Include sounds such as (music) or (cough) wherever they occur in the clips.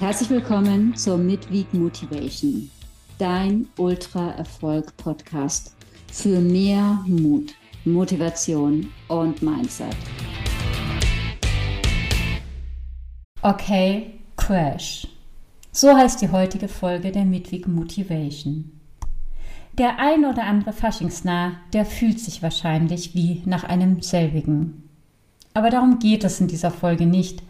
Herzlich willkommen zur Midweek Motivation, dein Ultra-Erfolg-Podcast für mehr Mut, Motivation und Mindset. Okay, Crash. So heißt die heutige Folge der Midweek Motivation. Der ein oder andere Faschingsnah, der fühlt sich wahrscheinlich wie nach einem selbigen. Aber darum geht es in dieser Folge nicht.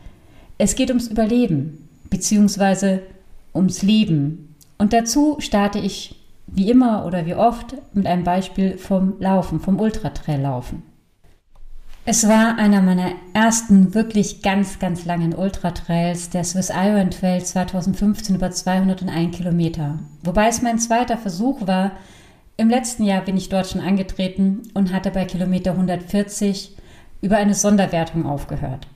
Es geht ums Überleben, beziehungsweise ums Leben. Und dazu starte ich wie immer oder wie oft mit einem Beispiel vom Laufen, vom Ultratrail-Laufen. Es war einer meiner ersten wirklich ganz, ganz langen Ultratrails, der Swiss Iron Trail 2015 über 201 Kilometer. Wobei es mein zweiter Versuch war. Im letzten Jahr bin ich dort schon angetreten und hatte bei Kilometer 140 über eine Sonderwertung aufgehört.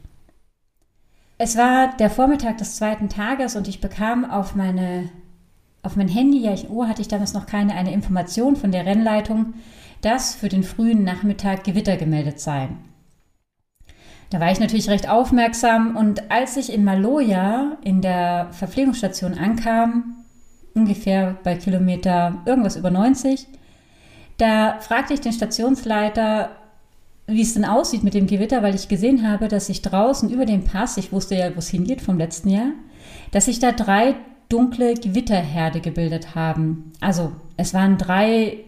Es war der Vormittag des zweiten Tages und ich bekam auf meine auf mein Handy, ja, ich Uhr hatte ich damals noch keine eine Information von der Rennleitung, dass für den frühen Nachmittag Gewitter gemeldet seien. Da war ich natürlich recht aufmerksam und als ich in Maloja in der Verpflegungsstation ankam, ungefähr bei Kilometer irgendwas über 90, da fragte ich den Stationsleiter, wie es denn aussieht mit dem Gewitter, weil ich gesehen habe, dass sich draußen über dem Pass, ich wusste ja, wo es hingeht vom letzten Jahr, dass sich da drei dunkle Gewitterherde gebildet haben. Also es waren drei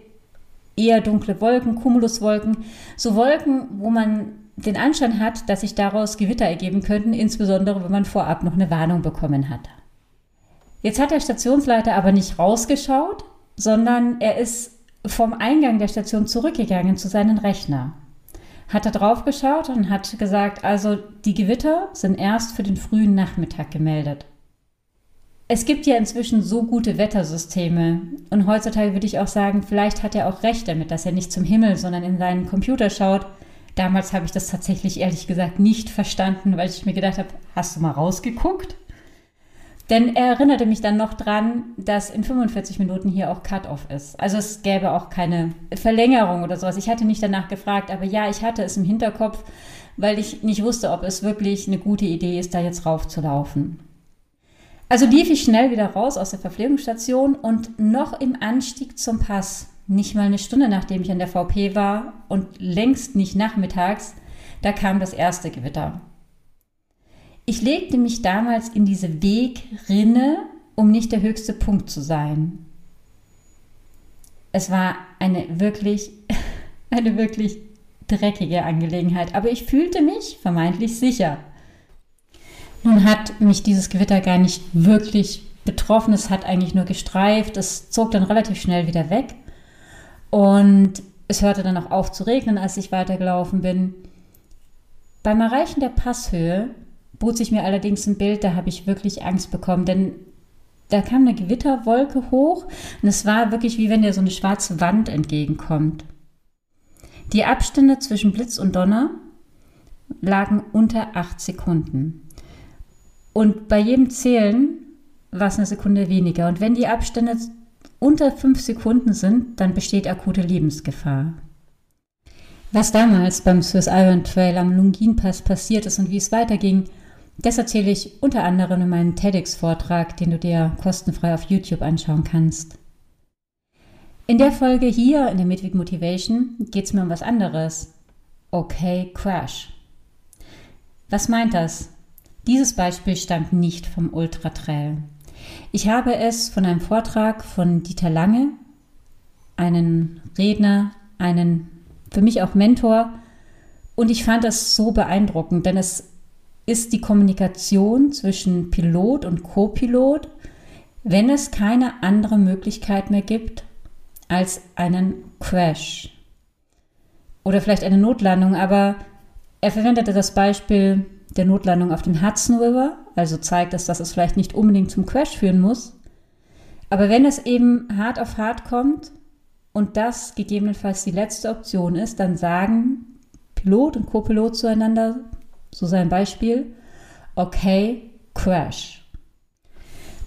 eher dunkle Wolken, Cumuluswolken, so Wolken, wo man den Anschein hat, dass sich daraus Gewitter ergeben könnten, insbesondere wenn man vorab noch eine Warnung bekommen hat. Jetzt hat der Stationsleiter aber nicht rausgeschaut, sondern er ist vom Eingang der Station zurückgegangen zu seinem Rechner hat er drauf geschaut und hat gesagt, also die Gewitter sind erst für den frühen Nachmittag gemeldet. Es gibt ja inzwischen so gute Wettersysteme und heutzutage würde ich auch sagen, vielleicht hat er auch recht damit, dass er nicht zum Himmel, sondern in seinen Computer schaut. Damals habe ich das tatsächlich ehrlich gesagt nicht verstanden, weil ich mir gedacht habe, hast du mal rausgeguckt? Denn er erinnerte mich dann noch dran, dass in 45 Minuten hier auch Cut-off ist. Also es gäbe auch keine Verlängerung oder sowas. Ich hatte nicht danach gefragt, aber ja, ich hatte es im Hinterkopf, weil ich nicht wusste, ob es wirklich eine gute Idee ist, da jetzt raufzulaufen. Also lief ich schnell wieder raus aus der Verpflegungsstation und noch im Anstieg zum Pass, nicht mal eine Stunde nachdem ich an der VP war und längst nicht nachmittags, da kam das erste Gewitter. Ich legte mich damals in diese Wegrinne, um nicht der höchste Punkt zu sein. Es war eine wirklich, (laughs) eine wirklich dreckige Angelegenheit, aber ich fühlte mich vermeintlich sicher. Nun hat mich dieses Gewitter gar nicht wirklich betroffen, es hat eigentlich nur gestreift, es zog dann relativ schnell wieder weg und es hörte dann auch auf zu regnen, als ich weitergelaufen bin. Beim Erreichen der Passhöhe bot sich mir allerdings ein Bild, da habe ich wirklich Angst bekommen, denn da kam eine Gewitterwolke hoch und es war wirklich wie wenn dir so eine schwarze Wand entgegenkommt. Die Abstände zwischen Blitz und Donner lagen unter acht Sekunden. Und bei jedem Zählen war es eine Sekunde weniger. Und wenn die Abstände unter fünf Sekunden sind, dann besteht akute Lebensgefahr. Was damals beim Swiss Iron Trail am Lungin Pass passiert ist und wie es weiterging, das erzähle ich unter anderem in meinem TEDx-Vortrag, den du dir kostenfrei auf YouTube anschauen kannst. In der Folge hier in der Midweek Motivation geht es mir um was anderes. Okay, Crash. Was meint das? Dieses Beispiel stammt nicht vom Ultra Trail. Ich habe es von einem Vortrag von Dieter Lange, einen Redner, einen für mich auch Mentor, und ich fand das so beeindruckend, denn es ist die Kommunikation zwischen Pilot und Copilot, wenn es keine andere Möglichkeit mehr gibt als einen Crash oder vielleicht eine Notlandung, aber er verwendete das Beispiel der Notlandung auf den Hudson River, also zeigt es, dass es vielleicht nicht unbedingt zum Crash führen muss. Aber wenn es eben hart auf hart kommt und das gegebenenfalls die letzte Option ist, dann sagen Pilot und Copilot zueinander, so sein Beispiel, okay, Crash.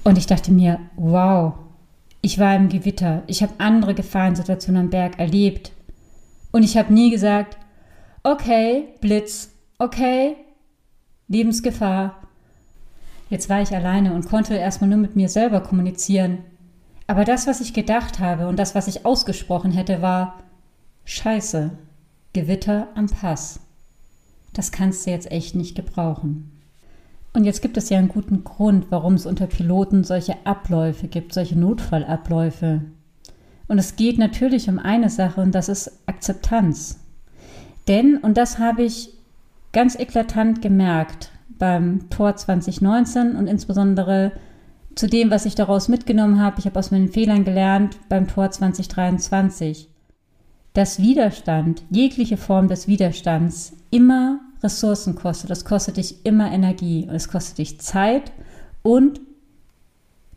Und ich dachte mir, wow, ich war im Gewitter, ich habe andere Gefahrensituationen am Berg erlebt. Und ich habe nie gesagt, okay, Blitz, okay, Lebensgefahr. Jetzt war ich alleine und konnte erstmal nur mit mir selber kommunizieren. Aber das, was ich gedacht habe und das, was ich ausgesprochen hätte, war Scheiße, Gewitter am Pass. Das kannst du jetzt echt nicht gebrauchen. Und jetzt gibt es ja einen guten Grund, warum es unter Piloten solche Abläufe gibt, solche Notfallabläufe. Und es geht natürlich um eine Sache und das ist Akzeptanz. Denn, und das habe ich ganz eklatant gemerkt beim Tor 2019 und insbesondere zu dem, was ich daraus mitgenommen habe, ich habe aus meinen Fehlern gelernt beim Tor 2023, dass Widerstand, jegliche Form des Widerstands immer Ressourcen kostet. Das kostet dich immer Energie und es kostet dich Zeit und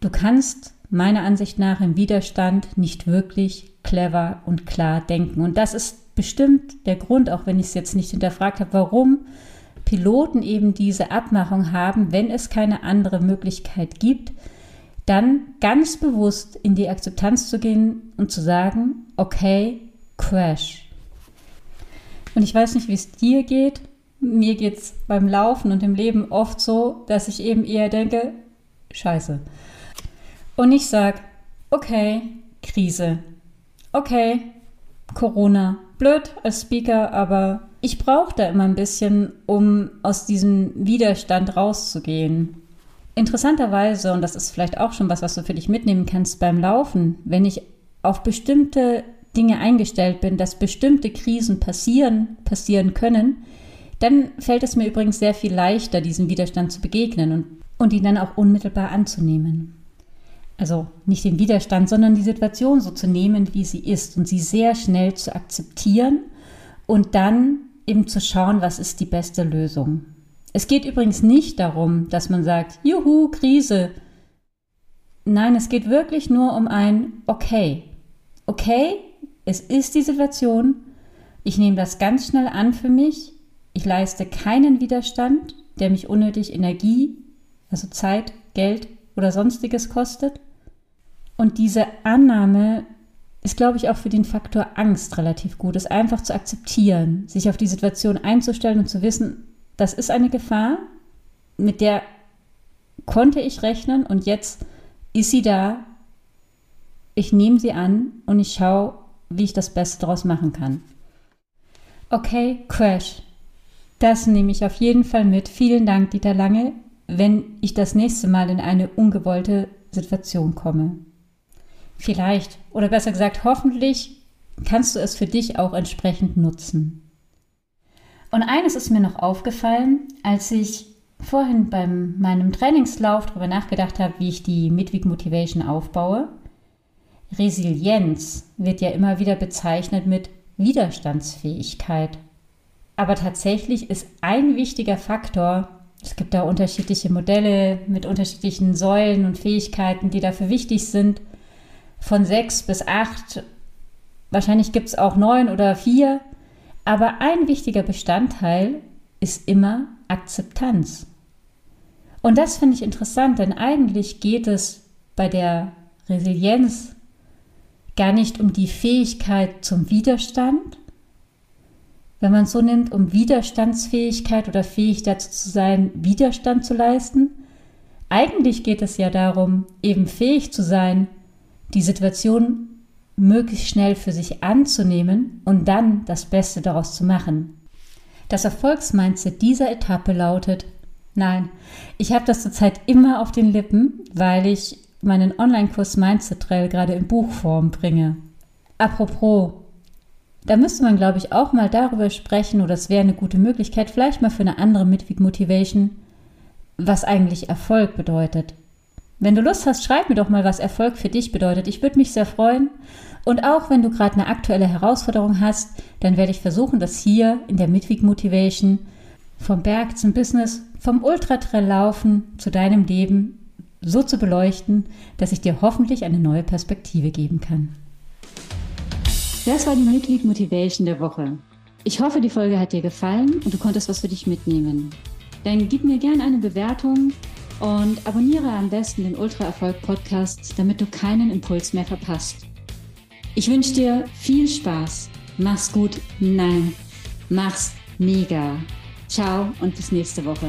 du kannst meiner Ansicht nach im Widerstand nicht wirklich clever und klar denken. Und das ist bestimmt der Grund, auch wenn ich es jetzt nicht hinterfragt habe, warum Piloten eben diese Abmachung haben, wenn es keine andere Möglichkeit gibt, dann ganz bewusst in die Akzeptanz zu gehen und zu sagen, okay, crash. Und ich weiß nicht, wie es dir geht. Mir geht es beim Laufen und im Leben oft so, dass ich eben eher denke, scheiße. Und ich sage, okay, Krise. Okay, Corona. Blöd als Speaker, aber ich brauche da immer ein bisschen, um aus diesem Widerstand rauszugehen. Interessanterweise, und das ist vielleicht auch schon was, was du für dich mitnehmen kannst beim Laufen, wenn ich auf bestimmte Dinge eingestellt bin, dass bestimmte Krisen passieren, passieren können, dann fällt es mir übrigens sehr viel leichter, diesem Widerstand zu begegnen und, und ihn dann auch unmittelbar anzunehmen also nicht den Widerstand, sondern die Situation so zu nehmen, wie sie ist und sie sehr schnell zu akzeptieren und dann eben zu schauen, was ist die beste Lösung. Es geht übrigens nicht darum, dass man sagt, juhu, Krise. Nein, es geht wirklich nur um ein Okay. Okay, es ist die Situation. Ich nehme das ganz schnell an für mich. Ich leiste keinen Widerstand, der mich unnötig Energie, also Zeit, Geld oder sonstiges kostet. Und diese Annahme ist, glaube ich, auch für den Faktor Angst relativ gut, es einfach zu akzeptieren, sich auf die Situation einzustellen und zu wissen, das ist eine Gefahr, mit der konnte ich rechnen und jetzt ist sie da. Ich nehme sie an und ich schaue, wie ich das Beste daraus machen kann. Okay, Crash. Das nehme ich auf jeden Fall mit. Vielen Dank, Dieter Lange, wenn ich das nächste Mal in eine ungewollte Situation komme. Vielleicht oder besser gesagt, hoffentlich kannst du es für dich auch entsprechend nutzen. Und eines ist mir noch aufgefallen, als ich vorhin bei meinem Trainingslauf darüber nachgedacht habe, wie ich die Midweek Motivation aufbaue. Resilienz wird ja immer wieder bezeichnet mit Widerstandsfähigkeit. Aber tatsächlich ist ein wichtiger Faktor, es gibt da unterschiedliche Modelle mit unterschiedlichen Säulen und Fähigkeiten, die dafür wichtig sind, von sechs bis acht. Wahrscheinlich gibt es auch neun oder vier. Aber ein wichtiger Bestandteil ist immer Akzeptanz. Und das finde ich interessant, denn eigentlich geht es bei der Resilienz gar nicht um die Fähigkeit zum Widerstand, wenn man so nimmt, um Widerstandsfähigkeit oder fähig dazu zu sein, Widerstand zu leisten. Eigentlich geht es ja darum, eben fähig zu sein, die Situation möglichst schnell für sich anzunehmen und dann das Beste daraus zu machen. Das Erfolgsmindset dieser Etappe lautet, nein, ich habe das zurzeit immer auf den Lippen, weil ich meinen Online-Kurs Mindset Trail gerade in Buchform bringe. Apropos, da müsste man, glaube ich, auch mal darüber sprechen, oder es wäre eine gute Möglichkeit, vielleicht mal für eine andere Midweek Motivation, was eigentlich Erfolg bedeutet. Wenn du Lust hast, schreib mir doch mal, was Erfolg für dich bedeutet. Ich würde mich sehr freuen. Und auch wenn du gerade eine aktuelle Herausforderung hast, dann werde ich versuchen, das hier in der Midweek Motivation vom Berg zum Business, vom Ultratrail laufen zu deinem Leben so zu beleuchten, dass ich dir hoffentlich eine neue Perspektive geben kann. Das war die Midweek Motivation der Woche. Ich hoffe, die Folge hat dir gefallen und du konntest was für dich mitnehmen. Dann gib mir gerne eine Bewertung und abonniere am besten den Ultra Erfolg Podcast, damit du keinen Impuls mehr verpasst. Ich wünsche dir viel Spaß. Mach's gut. Nein, mach's mega. Ciao und bis nächste Woche.